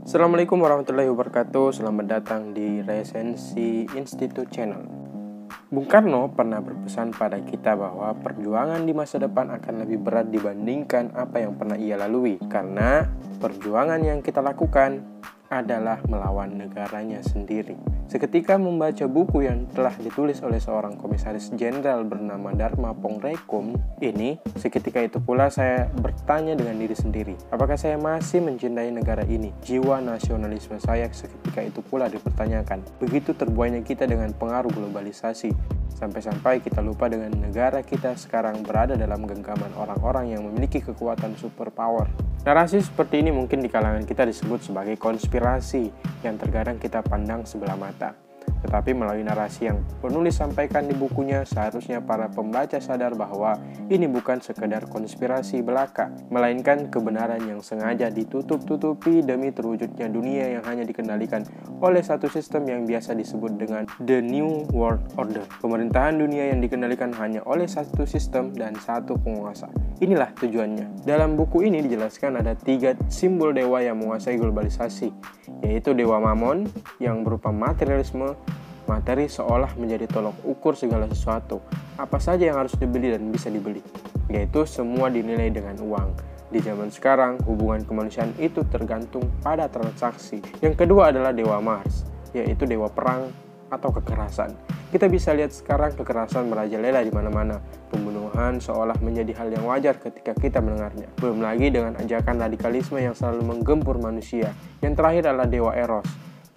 Assalamualaikum warahmatullahi wabarakatuh. Selamat datang di Resensi Institute Channel. Bung Karno pernah berpesan pada kita bahwa perjuangan di masa depan akan lebih berat dibandingkan apa yang pernah ia lalui. Karena perjuangan yang kita lakukan adalah melawan negaranya sendiri. Seketika membaca buku yang telah ditulis oleh seorang komisaris jenderal bernama Dharma Pongrekum, ini seketika itu pula saya bertanya dengan diri sendiri, apakah saya masih mencintai negara ini? Jiwa nasionalisme saya seketika itu pula dipertanyakan. Begitu terbuainya kita dengan pengaruh globalisasi, sampai-sampai kita lupa dengan negara kita sekarang berada dalam genggaman orang-orang yang memiliki kekuatan superpower. Narasi seperti ini mungkin di kalangan kita disebut sebagai konspirasi yang terkadang kita pandang sebelah mata. Tetapi melalui narasi yang penulis sampaikan di bukunya, seharusnya para pembaca sadar bahwa ini bukan sekedar konspirasi belaka, melainkan kebenaran yang sengaja ditutup-tutupi demi terwujudnya dunia yang hanya dikendalikan oleh satu sistem yang biasa disebut dengan The New World Order. Pemerintahan dunia yang dikendalikan hanya oleh satu sistem dan satu penguasa. Inilah tujuannya. Dalam buku ini dijelaskan ada tiga simbol dewa yang menguasai globalisasi, yaitu Dewa Mamon yang berupa materialisme, materi seolah menjadi tolok ukur segala sesuatu. Apa saja yang harus dibeli dan bisa dibeli, yaitu semua dinilai dengan uang. Di zaman sekarang, hubungan kemanusiaan itu tergantung pada transaksi. Yang kedua adalah Dewa Mars, yaitu dewa perang atau kekerasan. Kita bisa lihat sekarang kekerasan merajalela di mana-mana. Pembunuhan seolah menjadi hal yang wajar ketika kita mendengarnya. Belum lagi dengan ajakan radikalisme yang selalu menggempur manusia. Yang terakhir adalah Dewa Eros,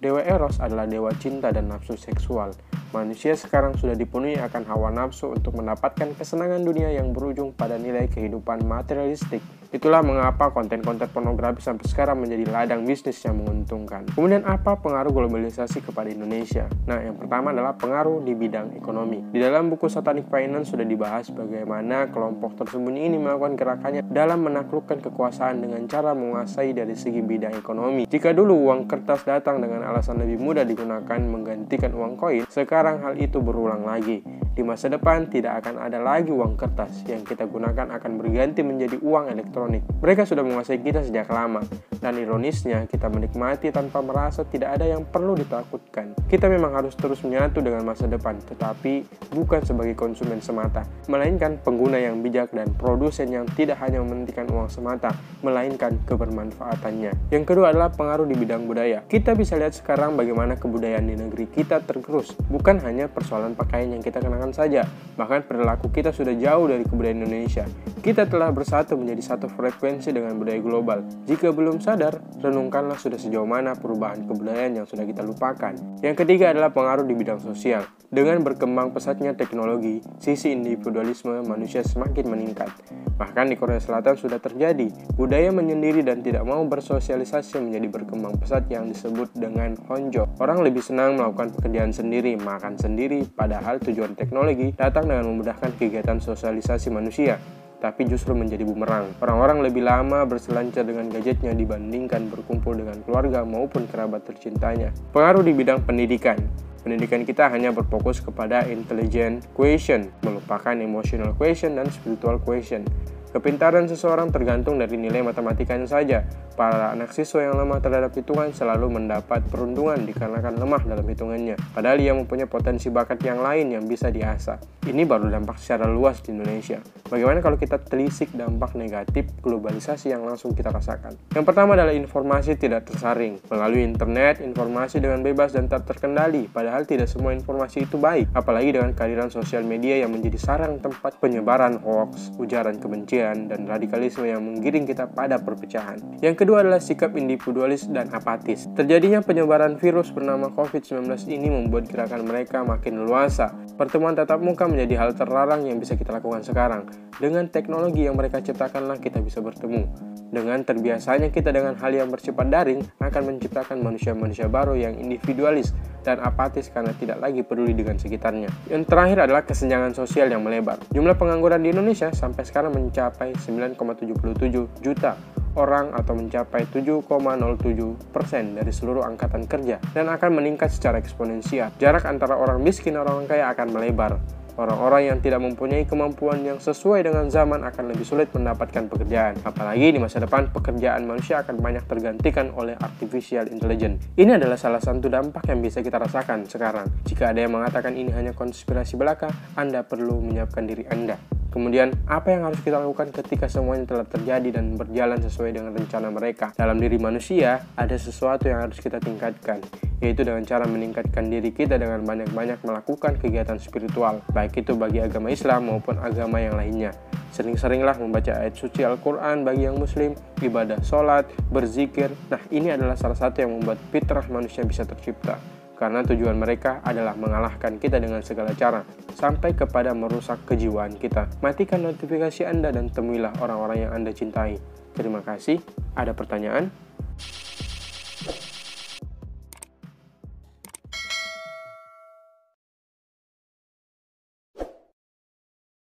Dewa Eros adalah dewa cinta dan nafsu seksual. Manusia sekarang sudah dipenuhi akan hawa nafsu untuk mendapatkan kesenangan dunia yang berujung pada nilai kehidupan materialistik. Itulah mengapa konten-konten pornografi sampai sekarang menjadi ladang bisnis yang menguntungkan. Kemudian apa pengaruh globalisasi kepada Indonesia? Nah, yang pertama adalah pengaruh di bidang ekonomi. Di dalam buku Satanic Finance sudah dibahas bagaimana kelompok tersembunyi ini melakukan gerakannya dalam menaklukkan kekuasaan dengan cara menguasai dari segi bidang ekonomi. Jika dulu uang kertas datang dengan alasan lebih mudah digunakan menggantikan uang koin, sekarang hal itu berulang lagi. Di masa depan tidak akan ada lagi uang kertas yang kita gunakan akan berganti menjadi uang elektronik. Mereka sudah menguasai kita sejak lama dan ironisnya kita menikmati tanpa merasa tidak ada yang perlu ditakutkan. Kita memang harus terus menyatu dengan masa depan, tetapi bukan sebagai konsumen semata, melainkan pengguna yang bijak dan produsen yang tidak hanya mementingkan uang semata, melainkan kebermanfaatannya. Yang kedua adalah pengaruh di bidang budaya. Kita bisa lihat sekarang bagaimana kebudayaan di negeri kita tergerus, bukan hanya persoalan pakaian yang kita kenakan saja, bahkan perilaku kita sudah jauh dari kebudayaan Indonesia. Kita telah bersatu menjadi satu frekuensi dengan budaya global. Jika belum sadar, renungkanlah sudah sejauh mana perubahan kebudayaan yang sudah kita lupakan. Yang ketiga adalah pengaruh di bidang sosial. Dengan berkembang pesatnya teknologi, sisi individualisme manusia semakin meningkat. Bahkan di Korea Selatan sudah terjadi, budaya menyendiri dan tidak mau bersosialisasi menjadi berkembang pesat yang disebut dengan honjo. Orang lebih senang melakukan pekerjaan sendiri, makan sendiri, padahal tujuan teknologi datang dengan memudahkan kegiatan sosialisasi manusia tapi justru menjadi bumerang. Orang-orang lebih lama berselancar dengan gadgetnya dibandingkan berkumpul dengan keluarga maupun kerabat tercintanya. Pengaruh di bidang pendidikan. Pendidikan kita hanya berfokus kepada intelligent question, melupakan emotional question dan spiritual question. Kepintaran seseorang tergantung dari nilai matematikanya saja. Para anak siswa yang lemah terhadap hitungan selalu mendapat peruntungan dikarenakan lemah dalam hitungannya, padahal ia mempunyai potensi bakat yang lain yang bisa diasah. Ini baru dampak secara luas di Indonesia. Bagaimana kalau kita telisik dampak negatif globalisasi yang langsung kita rasakan? Yang pertama adalah informasi tidak tersaring. Melalui internet, informasi dengan bebas dan tak terkendali, padahal tidak semua informasi itu baik, apalagi dengan kehadiran sosial media yang menjadi sarang tempat penyebaran hoax, ujaran kebencian, dan radikalisme yang menggiring kita pada perpecahan. Yang kedua adalah sikap individualis dan apatis. Terjadinya penyebaran virus bernama COVID-19 ini membuat gerakan mereka makin luasa. Pertemuan tatap muka menjadi hal terlarang yang bisa kita lakukan sekarang. Dengan teknologi yang mereka ciptakanlah kita bisa bertemu. Dengan terbiasanya kita dengan hal yang bersifat daring akan menciptakan manusia-manusia baru yang individualis dan apatis karena tidak lagi peduli dengan sekitarnya. Yang terakhir adalah kesenjangan sosial yang melebar. Jumlah pengangguran di Indonesia sampai sekarang mencapai 9,77 juta orang atau mencapai 7,07 persen dari seluruh angkatan kerja dan akan meningkat secara eksponensial. Jarak antara orang miskin dan orang kaya akan melebar. Orang-orang yang tidak mempunyai kemampuan yang sesuai dengan zaman akan lebih sulit mendapatkan pekerjaan. Apalagi di masa depan pekerjaan manusia akan banyak tergantikan oleh artificial intelligence. Ini adalah salah satu dampak yang bisa kita rasakan sekarang. Jika ada yang mengatakan ini hanya konspirasi belaka, Anda perlu menyiapkan diri Anda. Kemudian, apa yang harus kita lakukan ketika semuanya telah terjadi dan berjalan sesuai dengan rencana mereka? Dalam diri manusia, ada sesuatu yang harus kita tingkatkan, yaitu dengan cara meningkatkan diri kita dengan banyak-banyak melakukan kegiatan spiritual, baik itu bagi agama Islam maupun agama yang lainnya. Sering-seringlah membaca ayat suci Al-Quran bagi yang muslim, ibadah sholat, berzikir. Nah, ini adalah salah satu yang membuat fitrah manusia bisa tercipta karena tujuan mereka adalah mengalahkan kita dengan segala cara, sampai kepada merusak kejiwaan kita. Matikan notifikasi Anda dan temuilah orang-orang yang Anda cintai. Terima kasih. Ada pertanyaan?